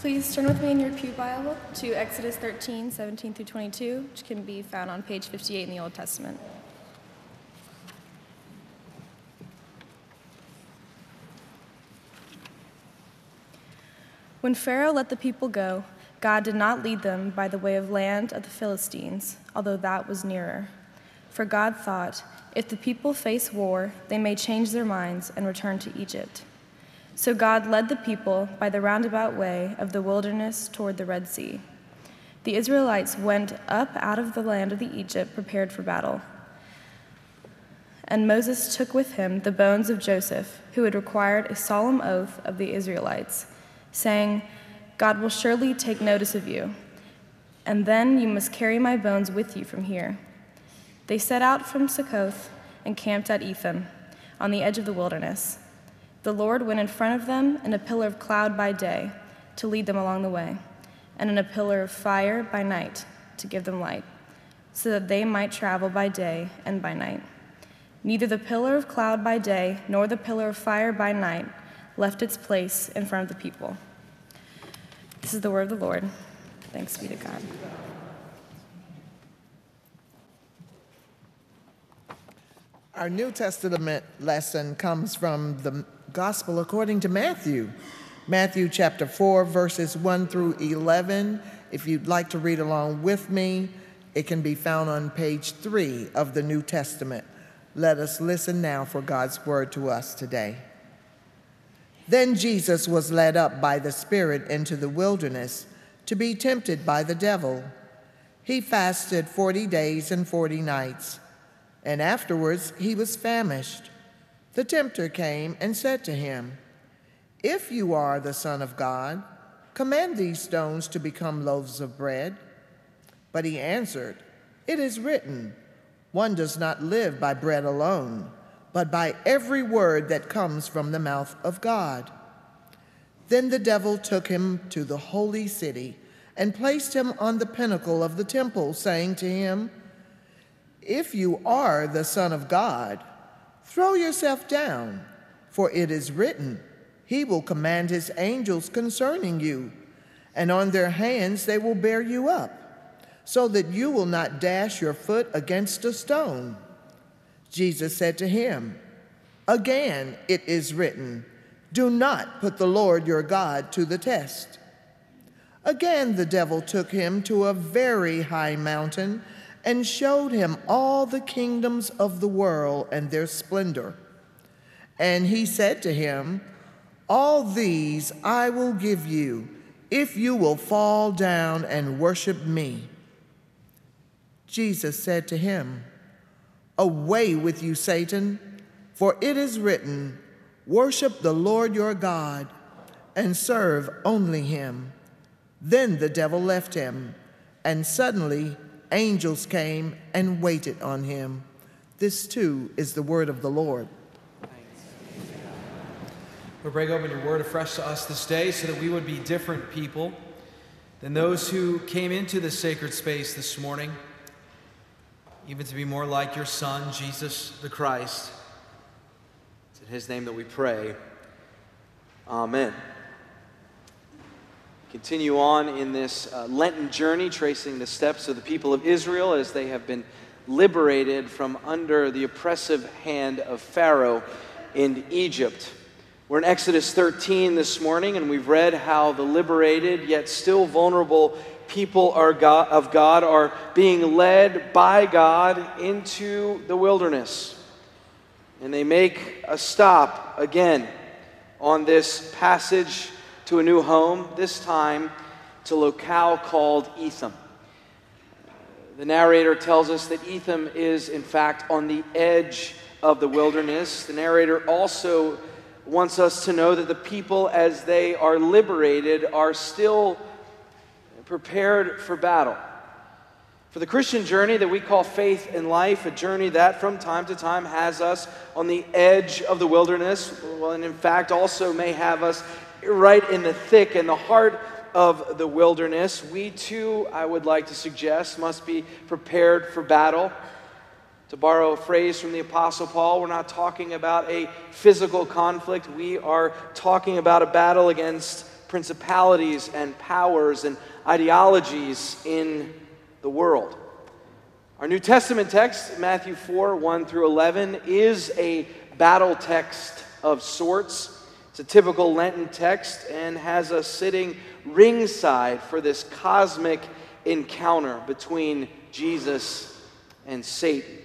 Please turn with me in your Pew Bible to Exodus 13, 17 through 22, which can be found on page 58 in the Old Testament. When Pharaoh let the people go, God did not lead them by the way of land of the Philistines, although that was nearer. For God thought, if the people face war, they may change their minds and return to Egypt. So God led the people by the roundabout way of the wilderness toward the Red Sea. The Israelites went up out of the land of the Egypt prepared for battle. And Moses took with him the bones of Joseph, who had required a solemn oath of the Israelites, saying, God will surely take notice of you, and then you must carry my bones with you from here. They set out from Succoth and camped at Etham, on the edge of the wilderness. The Lord went in front of them in a pillar of cloud by day to lead them along the way, and in a pillar of fire by night to give them light, so that they might travel by day and by night. Neither the pillar of cloud by day nor the pillar of fire by night left its place in front of the people. This is the word of the Lord. Thanks be to God. Our New Testament lesson comes from the Gospel according to Matthew. Matthew chapter 4, verses 1 through 11. If you'd like to read along with me, it can be found on page 3 of the New Testament. Let us listen now for God's word to us today. Then Jesus was led up by the Spirit into the wilderness to be tempted by the devil. He fasted 40 days and 40 nights, and afterwards he was famished. The tempter came and said to him, If you are the Son of God, command these stones to become loaves of bread. But he answered, It is written, One does not live by bread alone, but by every word that comes from the mouth of God. Then the devil took him to the holy city and placed him on the pinnacle of the temple, saying to him, If you are the Son of God, Throw yourself down, for it is written, He will command His angels concerning you, and on their hands they will bear you up, so that you will not dash your foot against a stone. Jesus said to him, Again it is written, Do not put the Lord your God to the test. Again the devil took him to a very high mountain and showed him all the kingdoms of the world and their splendor. And he said to him, All these I will give you if you will fall down and worship me. Jesus said to him, Away with you, Satan, for it is written, Worship the Lord your God and serve only him. Then the devil left him, and suddenly angels came and waited on him. This too is the word of the Lord. Lord, break open your word afresh to us this day so that we would be different people than those who came into this sacred space this morning, even to be more like your Son, Jesus the Christ. It's in his name that we pray. Amen continue on in this uh, Lenten journey, tracing the steps of the people of Israel as they have been liberated from under the oppressive hand of Pharaoh in Egypt. We're in Exodus 13 this morning, and we've read how the liberated yet still vulnerable people God, of God are being led by God into the wilderness. And they make a stop again on this passage to a new home, this time to a locale called Etham. The narrator tells us that Etham is, in fact, on the edge of the wilderness. The narrator also wants us to know that the people, as they are liberated, are still prepared for battle. For the Christian journey that we call faith in life, a journey that from time to time has us on the edge of the wilderness, well, and in fact also may have us right in the thick and the heart of the wilderness, we too, I would like to suggest, must be prepared for battle. To borrow a phrase from the Apostle Paul, we're not talking about a physical conflict. We are talking about a battle against principalities and powers and ideologies in the world. Our New Testament text, Matthew 4 1 through 11, is a battle text of sorts. It's a typical Lenten text and has us sitting ringside for this cosmic encounter between Jesus and Satan.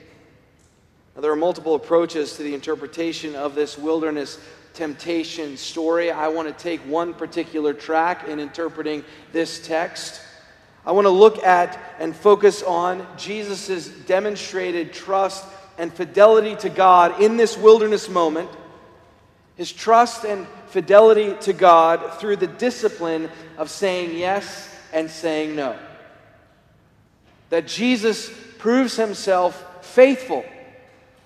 Now, there are multiple approaches to the interpretation of this wilderness temptation story. I want to take one particular track in interpreting this text. I want to look at and focus on Jesus' demonstrated trust and fidelity to God in this wilderness moment, his trust and fidelity to God through the discipline of saying yes and saying no. That Jesus proves himself faithful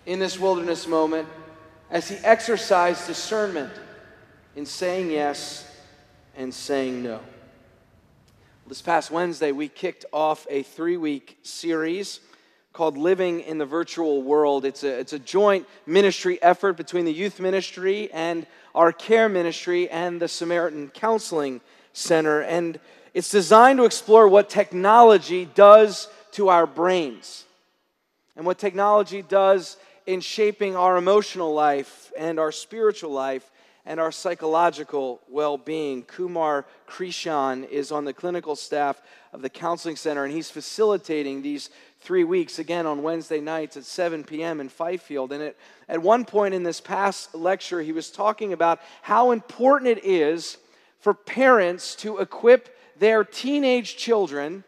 in this wilderness moment as he exercised discernment in saying yes and saying no. This past Wednesday, we kicked off a three week series called Living in the Virtual World. It's a, it's a joint ministry effort between the youth ministry and our care ministry and the Samaritan Counseling Center. And it's designed to explore what technology does to our brains and what technology does in shaping our emotional life and our spiritual life and our psychological well being. Kumar Krishan is on the clinical staff of the Counseling Center, and he's facilitating these three weeks again on Wednesday nights at 7 p.m. in Fifield. And at, at one point in this past lecture, he was talking about how important it is for parents to equip their teenage children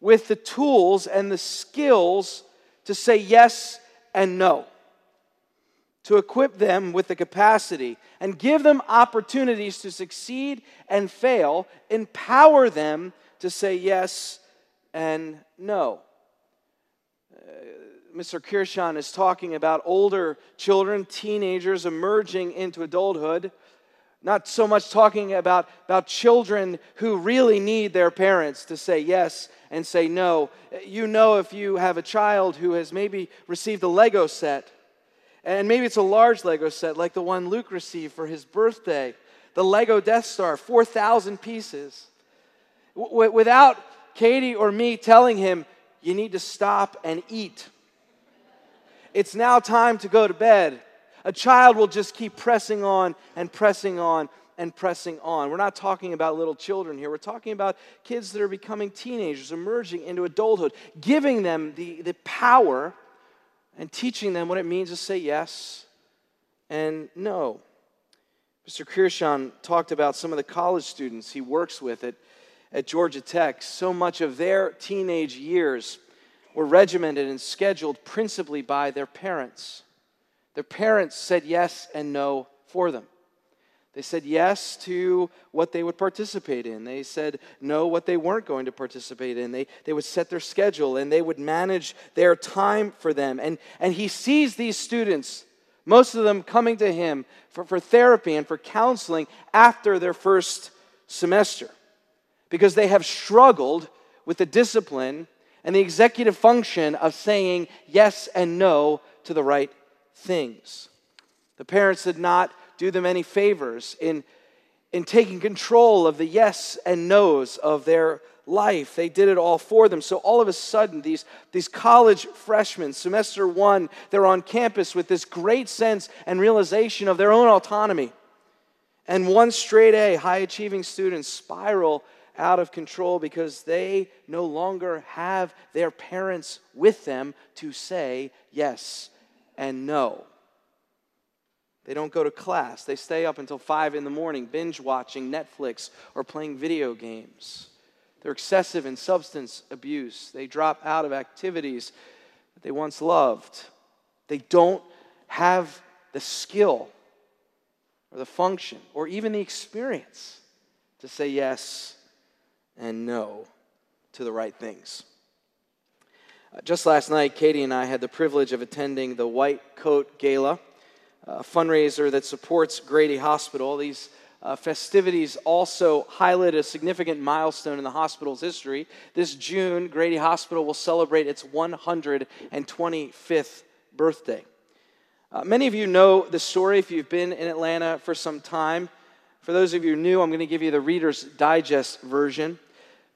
with the tools and the skills to say yes and no to equip them with the capacity and give them opportunities to succeed and fail, empower them to say yes and no. Uh, Mr. Kirshan is talking about older children, teenagers emerging into adulthood, not so much talking about, about children who really need their parents to say yes and say no. You know, if you have a child who has maybe received a Lego set, and maybe it's a large Lego set like the one Luke received for his birthday the Lego Death Star, 4,000 pieces. W- without Katie or me telling him, you need to stop and eat. It's now time to go to bed. A child will just keep pressing on and pressing on and pressing on. We're not talking about little children here. We're talking about kids that are becoming teenagers, emerging into adulthood, giving them the, the power and teaching them what it means to say yes and no. Mr. Kirshan talked about some of the college students he works with at, at Georgia Tech. So much of their teenage years were regimented and scheduled principally by their parents. Their parents said yes and no for them. They said yes to what they would participate in. They said no what they weren't going to participate in. They, they would set their schedule and they would manage their time for them. And, and he sees these students, most of them coming to him for, for therapy and for counseling after their first semester because they have struggled with the discipline and the executive function of saying yes and no to the right things. The parents did not do them any favors in, in taking control of the yes and no's of their life. They did it all for them. So all of a sudden, these, these college freshmen, semester one, they're on campus with this great sense and realization of their own autonomy. And one straight A, high achieving students spiral out of control because they no longer have their parents with them to say yes and no. They don't go to class. They stay up until 5 in the morning, binge watching Netflix or playing video games. They're excessive in substance abuse. They drop out of activities that they once loved. They don't have the skill or the function or even the experience to say yes and no to the right things. Uh, just last night, Katie and I had the privilege of attending the White Coat Gala, a fundraiser that supports Grady Hospital. These uh, festivities also highlight a significant milestone in the hospital's history. This June, Grady Hospital will celebrate its 125th birthday. Uh, many of you know the story if you've been in Atlanta for some time. For those of you new, I'm going to give you the Reader's Digest version.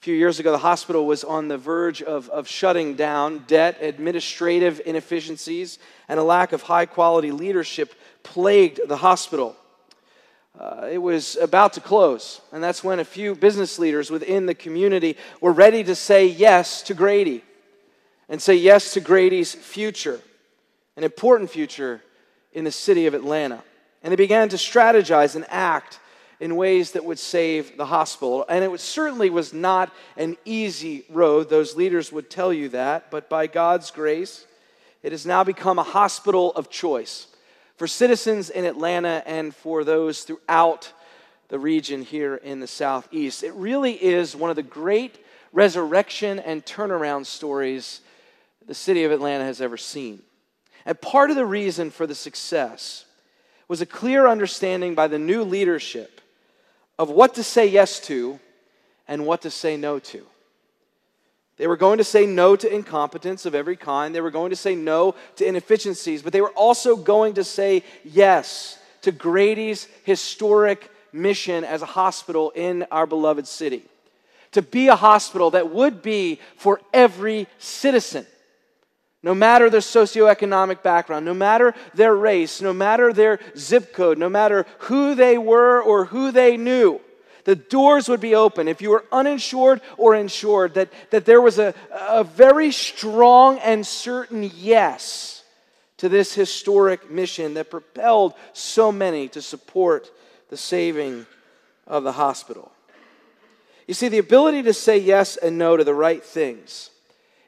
A few years ago, the hospital was on the verge of, of shutting down. Debt, administrative inefficiencies, and a lack of high quality leadership plagued the hospital. Uh, it was about to close, and that's when a few business leaders within the community were ready to say yes to Grady and say yes to Grady's future, an important future in the city of Atlanta. And they began to strategize and act in ways that would save the hospital. And it certainly was not an easy road. Those leaders would tell you that. But by God's grace, it has now become a hospital of choice for citizens in Atlanta and for those throughout the region here in the Southeast. It really is one of the great resurrection and turnaround stories the city of Atlanta has ever seen. And part of the reason for the success was a clear understanding by the new leadership of what to say yes to and what to say no to. They were going to say no to incompetence of every kind. They were going to say no to inefficiencies, but they were also going to say yes to Grady's historic mission as a hospital in our beloved city. To be a hospital that would be for every citizen, no matter their socioeconomic background, no matter their race, no matter their zip code, no matter who they were or who they knew the doors would be open. If you were uninsured or insured, that, that there was a, a very strong and certain yes to this historic mission that propelled so many to support the saving of the hospital. You see, the ability to say yes and no to the right things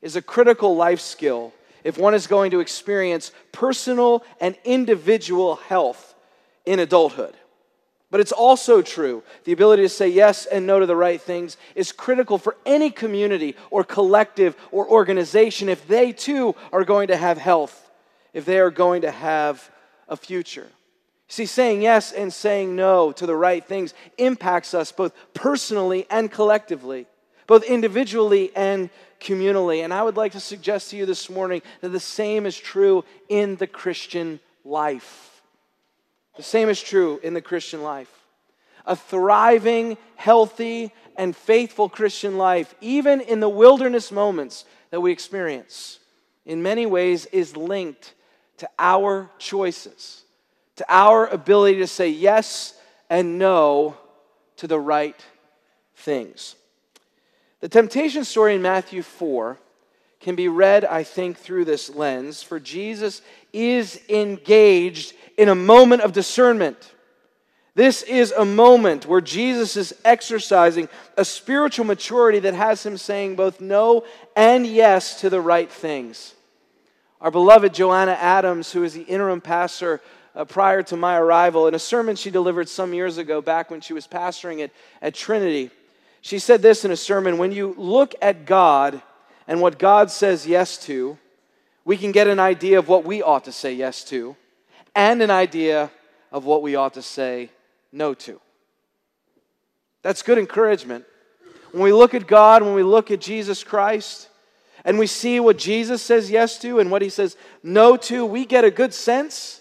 is a critical life skill if one is going to experience personal and individual health in adulthood. But it's also true. The ability to say yes and no to the right things is critical for any community or collective or organization if they too are going to have health, if they are going to have a future. See, saying yes and saying no to the right things impacts us both personally and collectively, both individually and communally. And I would like to suggest to you this morning that the same is true in the Christian life. The same is true in the Christian life. A thriving, healthy, and faithful Christian life, even in the wilderness moments that we experience, in many ways is linked to our choices, to our ability to say yes and no to the right things. The temptation story in Matthew 4 can be read, I think, through this lens, for Jesus is engaged in a moment of discernment. This is a moment where Jesus is exercising a spiritual maturity that has him saying both no and yes to the right things. Our beloved Joanna Adams, who is the interim pastor uh, prior to my arrival, in a sermon she delivered some years ago, back when she was pastoring at, at Trinity, she said this in a sermon When you look at God and what God says yes to, we can get an idea of what we ought to say yes to and an idea of what we ought to say no to. That's good encouragement. When we look at God, when we look at Jesus Christ, and we see what Jesus says yes to and what he says no to, we get a good sense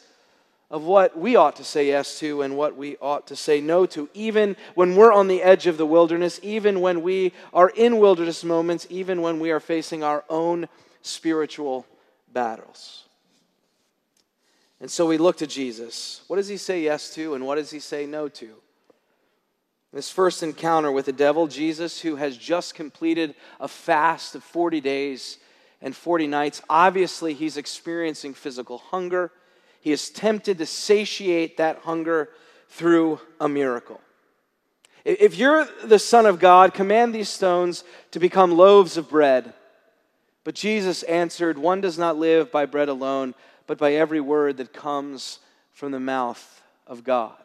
of what we ought to say yes to and what we ought to say no to, even when we're on the edge of the wilderness, even when we are in wilderness moments, even when we are facing our own spiritual battles. And so we look to Jesus. What does he say yes to, and what does he say no to? This first encounter with the devil, Jesus, who has just completed a fast of 40 days and 40 nights, obviously he's experiencing physical hunger. He is tempted to satiate that hunger through a miracle. If you're the Son of God, command these stones to become loaves of bread. But Jesus answered, One does not live by bread alone but by every word that comes from the mouth of God.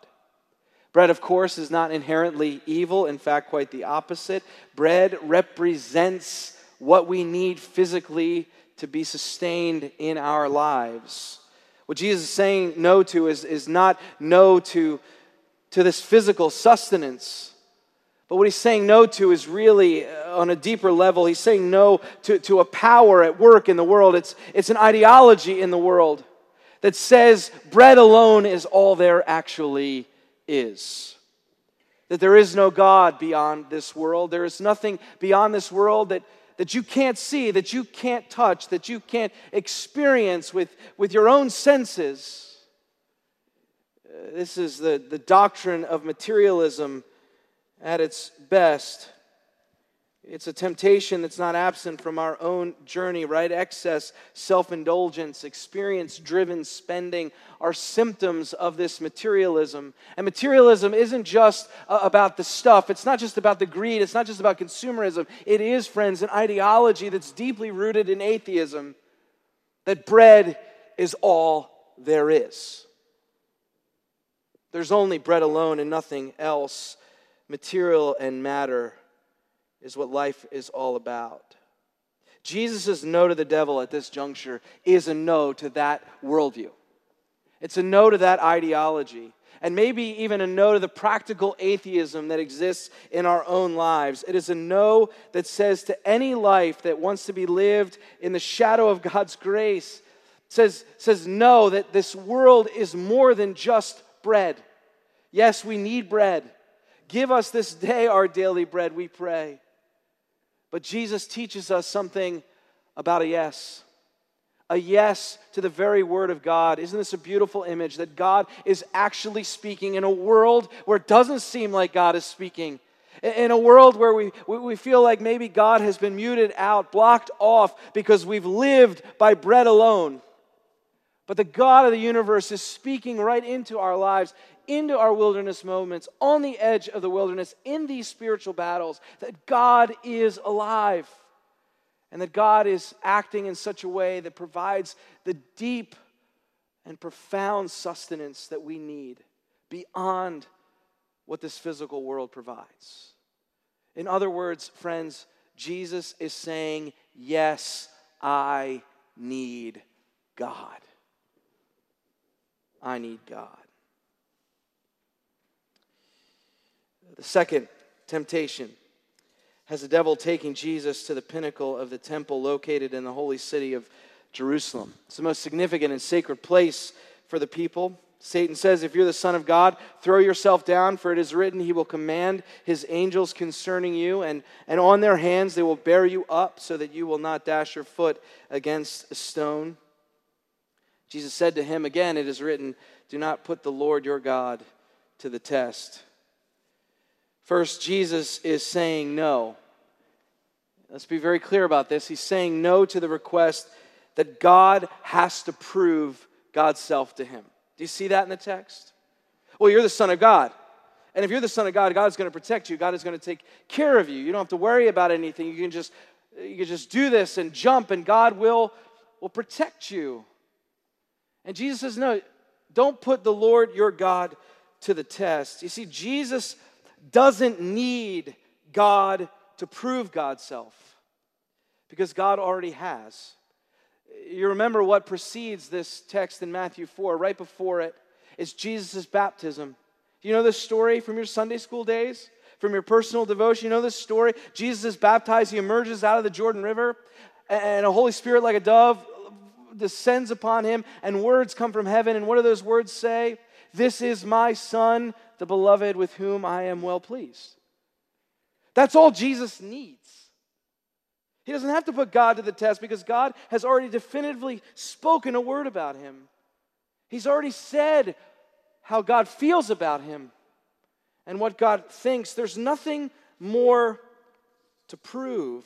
Bread, of course, is not inherently evil. In fact, quite the opposite. Bread represents what we need physically to be sustained in our lives. What Jesus is saying no to is, is not no to, to this physical sustenance. But what he's saying no to is really uh, on a deeper level. He's saying no to, to a power at work in the world. It's, it's an ideology in the world that says bread alone is all there actually is. That there is no God beyond this world. There is nothing beyond this world that, that you can't see, that you can't touch, that you can't experience with, with your own senses. Uh, this is the, the doctrine of materialism at its best. It's a temptation that's not absent from our own journey, right? Excess, self indulgence, experience driven spending are symptoms of this materialism. And materialism isn't just uh, about the stuff, it's not just about the greed, it's not just about consumerism. It is, friends, an ideology that's deeply rooted in atheism that bread is all there is. There's only bread alone and nothing else. Material and matter is what life is all about. Jesus' no to the devil at this juncture is a no to that worldview. It's a no to that ideology, and maybe even a no to the practical atheism that exists in our own lives. It is a no that says to any life that wants to be lived in the shadow of God's grace, says, says no, that this world is more than just bread. Yes, we need bread. Give us this day our daily bread, we pray. But Jesus teaches us something about a yes. A yes to the very word of God. Isn't this a beautiful image that God is actually speaking in a world where it doesn't seem like God is speaking? In a world where we, we feel like maybe God has been muted out, blocked off because we've lived by bread alone. But the God of the universe is speaking right into our lives into our wilderness moments, on the edge of the wilderness, in these spiritual battles, that God is alive and that God is acting in such a way that provides the deep and profound sustenance that we need beyond what this physical world provides. In other words, friends, Jesus is saying, Yes, I need God. I need God. The second temptation has the devil taking Jesus to the pinnacle of the temple located in the holy city of Jerusalem. It's the most significant and sacred place for the people. Satan says, If you're the Son of God, throw yourself down, for it is written, He will command His angels concerning you, and, and on their hands they will bear you up, so that you will not dash your foot against a stone. Jesus said to him, Again, it is written, Do not put the Lord your God to the test. First, Jesus is saying no. Let's be very clear about this. He's saying no to the request that God has to prove God's self to him. Do you see that in the text? Well, you're the Son of God. And if you're the Son of God, God is going to protect you. God is going to take care of you. You don't have to worry about anything. You can just, you can just do this and jump, and God will, will protect you. And Jesus says, No, don't put the Lord your God to the test. You see, Jesus doesn't need God to prove God's self because God already has. You remember what precedes this text in Matthew 4, right before it is Jesus' baptism. You know this story from your Sunday school days? From your personal devotion? You know this story? Jesus is baptized, he emerges out of the Jordan River, and a Holy Spirit, like a dove, descends upon him, and words come from heaven. And what do those words say? This is my son, the beloved with whom I am well pleased. That's all Jesus needs. He doesn't have to put God to the test because God has already definitively spoken a word about him. He's already said how God feels about him and what God thinks. There's nothing more to prove.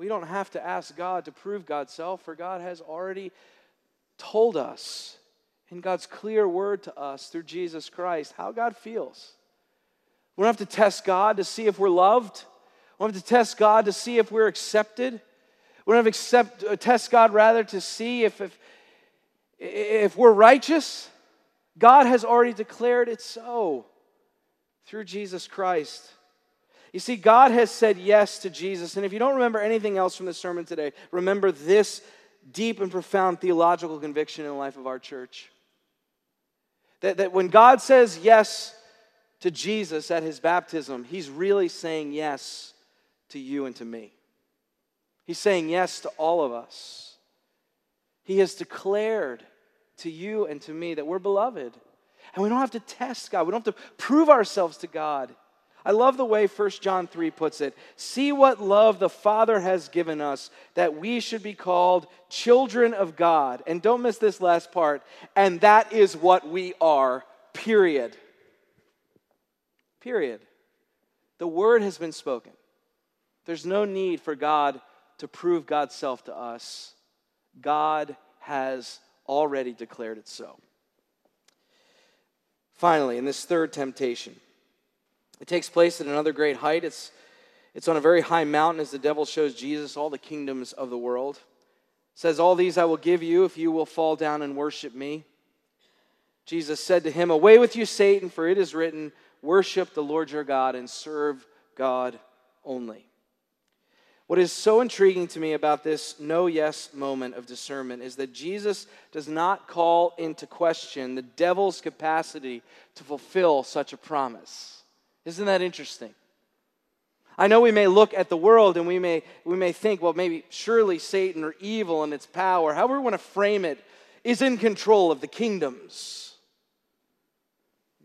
We don't have to ask God to prove God's self, for God has already told us in God's clear word to us through Jesus Christ how God feels. We don't have to test God to see if we're loved. We don't have to test God to see if we're accepted. We don't have to accept, uh, test God rather to see if, if, if we're righteous. God has already declared it so through Jesus Christ. You see, God has said yes to Jesus. And if you don't remember anything else from the sermon today, remember this deep and profound theological conviction in the life of our church. That, that when God says yes to Jesus at his baptism, he's really saying yes to you and to me. He's saying yes to all of us. He has declared to you and to me that we're beloved. And we don't have to test God, we don't have to prove ourselves to God. I love the way 1 John 3 puts it. See what love the Father has given us that we should be called children of God. And don't miss this last part. And that is what we are, period. Period. The word has been spoken. There's no need for God to prove God's self to us. God has already declared it so. Finally, in this third temptation, it takes place at another great height. It's, it's on a very high mountain as the devil shows Jesus all the kingdoms of the world. It says, All these I will give you if you will fall down and worship me. Jesus said to him, Away with you, Satan, for it is written, Worship the Lord your God and serve God only. What is so intriguing to me about this no yes moment of discernment is that Jesus does not call into question the devil's capacity to fulfill such a promise. Isn't that interesting? I know we may look at the world and we may, we may think, well, maybe surely Satan or evil and its power, however we want to frame it, is in control of the kingdoms.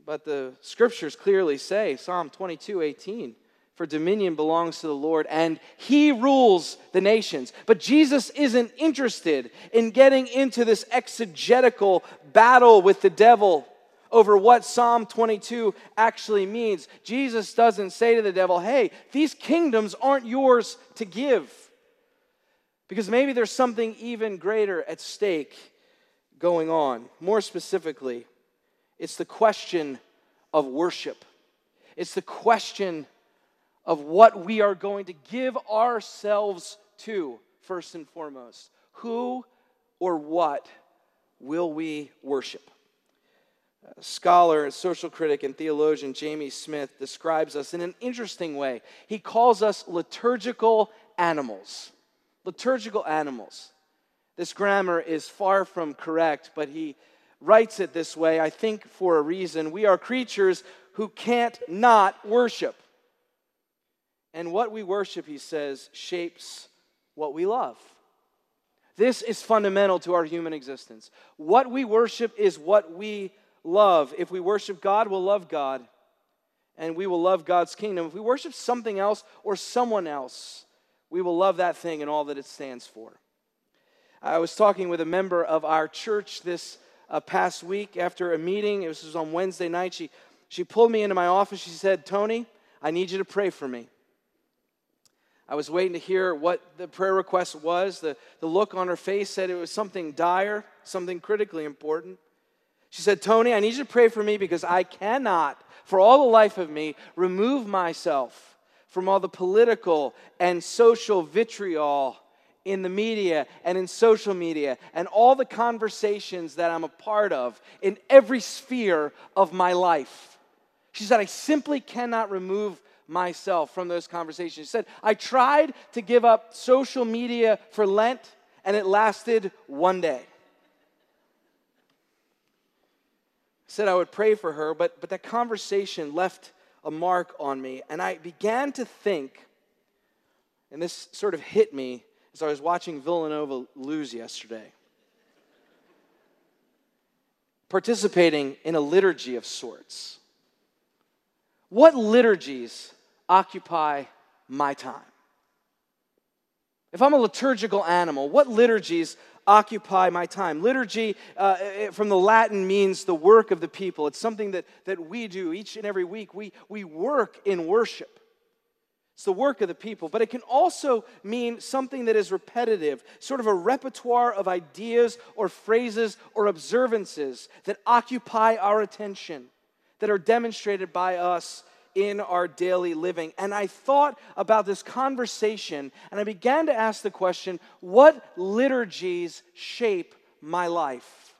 But the scriptures clearly say, Psalm 22 18, for dominion belongs to the Lord and he rules the nations. But Jesus isn't interested in getting into this exegetical battle with the devil over what Psalm 22 actually means. Jesus doesn't say to the devil, hey, these kingdoms aren't yours to give. Because maybe there's something even greater at stake going on. More specifically, it's the question of worship. It's the question of what we are going to give ourselves to, first and foremost. Who or what will we worship? Scholar, and social critic, and theologian Jamie Smith describes us in an interesting way. He calls us liturgical animals. Liturgical animals. This grammar is far from correct, but he writes it this way, I think for a reason. We are creatures who can't not worship. And what we worship, he says, shapes what we love. This is fundamental to our human existence. What we worship is what we love. If we worship God, we'll love God and we will love God's kingdom. If we worship something else or someone else, we will love that thing and all that it stands for. I was talking with a member of our church this uh, past week after a meeting. It was on Wednesday night. She, she pulled me into my office. She said, Tony, I need you to pray for me. I was waiting to hear what the prayer request was. The, the look on her face said it was something dire, something critically important. She said, Tony, I need you to pray for me because I cannot, for all the life of me, remove myself from all the political and social vitriol in the media and in social media and all the conversations that I'm a part of in every sphere of my life. She said, I simply cannot remove myself from those conversations. She said, I tried to give up social media for Lent and it lasted one day. Said I would pray for her, but, but that conversation left a mark on me. And I began to think, and this sort of hit me as I was watching Villanova lose yesterday. Participating in a liturgy of sorts. What liturgies occupy my time? If I'm a liturgical animal, what liturgies occupy my time. Liturgy uh, from the Latin means the work of the people. It's something that, that we do each and every week. We, we work in worship. It's the work of the people, but it can also mean something that is repetitive, sort of a repertoire of ideas or phrases or observances that occupy our attention, that are demonstrated by us in our daily living. And I thought about this conversation and I began to ask the question what liturgies shape my life?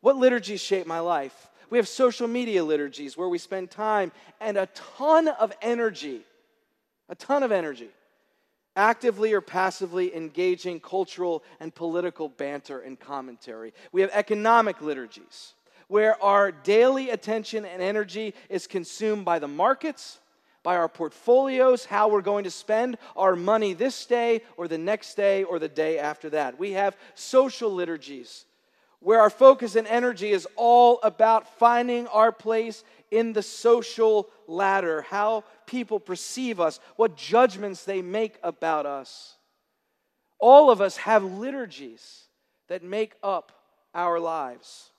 What liturgies shape my life? We have social media liturgies where we spend time and a ton of energy a ton of energy, actively or passively engaging cultural and political banter and commentary. We have economic liturgies where our daily attention and energy is consumed by the markets, by our portfolios, how we're going to spend our money this day or the next day or the day after that. We have social liturgies where our focus and energy is all about finding our place in the social ladder, how people perceive us, what judgments they make about us. All of us have liturgies that make up our lives.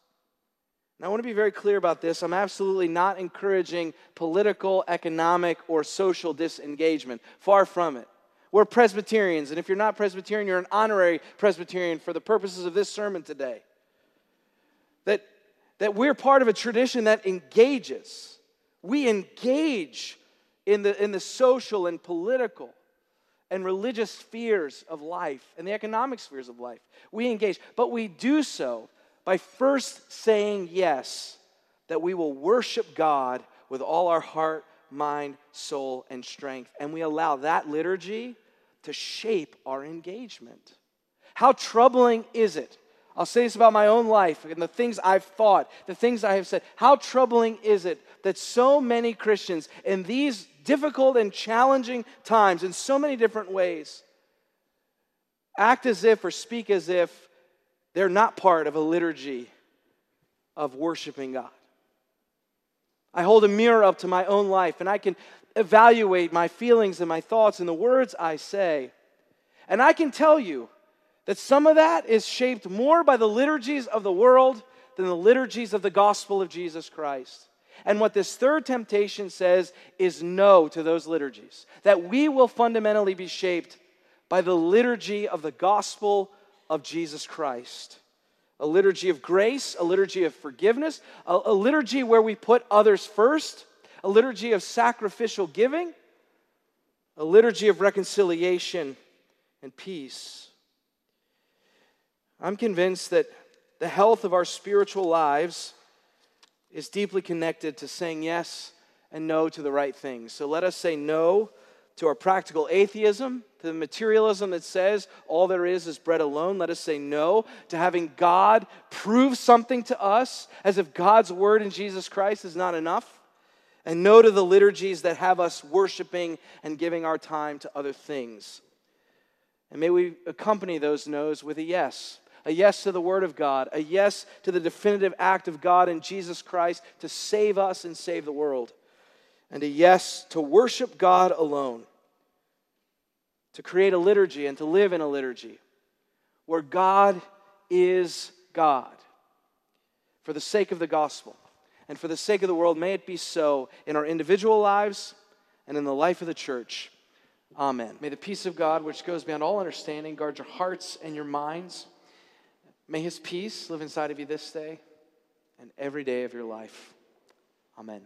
Now, I want to be very clear about this. I'm absolutely not encouraging political, economic, or social disengagement. Far from it. We're Presbyterians, and if you're not Presbyterian, you're an honorary Presbyterian for the purposes of this sermon today. That, that we're part of a tradition that engages. We engage in the, in the social and political and religious spheres of life and the economic spheres of life. We engage, but we do so by first saying yes, that we will worship God with all our heart, mind, soul, and strength. And we allow that liturgy to shape our engagement. How troubling is it? I'll say this about my own life and the things I've thought, the things I have said. How troubling is it that so many Christians in these difficult and challenging times, in so many different ways, act as if or speak as if they're not part of a liturgy of worshiping God. I hold a mirror up to my own life and I can evaluate my feelings and my thoughts and the words I say. And I can tell you that some of that is shaped more by the liturgies of the world than the liturgies of the gospel of Jesus Christ. And what this third temptation says is no to those liturgies, that we will fundamentally be shaped by the liturgy of the gospel of Jesus Christ. A liturgy of grace, a liturgy of forgiveness, a, a liturgy where we put others first, a liturgy of sacrificial giving, a liturgy of reconciliation and peace. I'm convinced that the health of our spiritual lives is deeply connected to saying yes and no to the right things. So let us say no to our practical atheism, to the materialism that says all there is is bread alone. Let us say no to having God prove something to us as if God's word in Jesus Christ is not enough. And no to the liturgies that have us worshiping and giving our time to other things. And may we accompany those no's with a yes. A yes to the Word of God, a yes to the definitive act of God in Jesus Christ to save us and save the world, and a yes to worship God alone to create a liturgy and to live in a liturgy where God is God for the sake of the gospel and for the sake of the world. May it be so in our individual lives and in the life of the church. Amen. May the peace of God, which goes beyond all understanding, guard your hearts and your minds. May his peace live inside of you this day and every day of your life. Amen.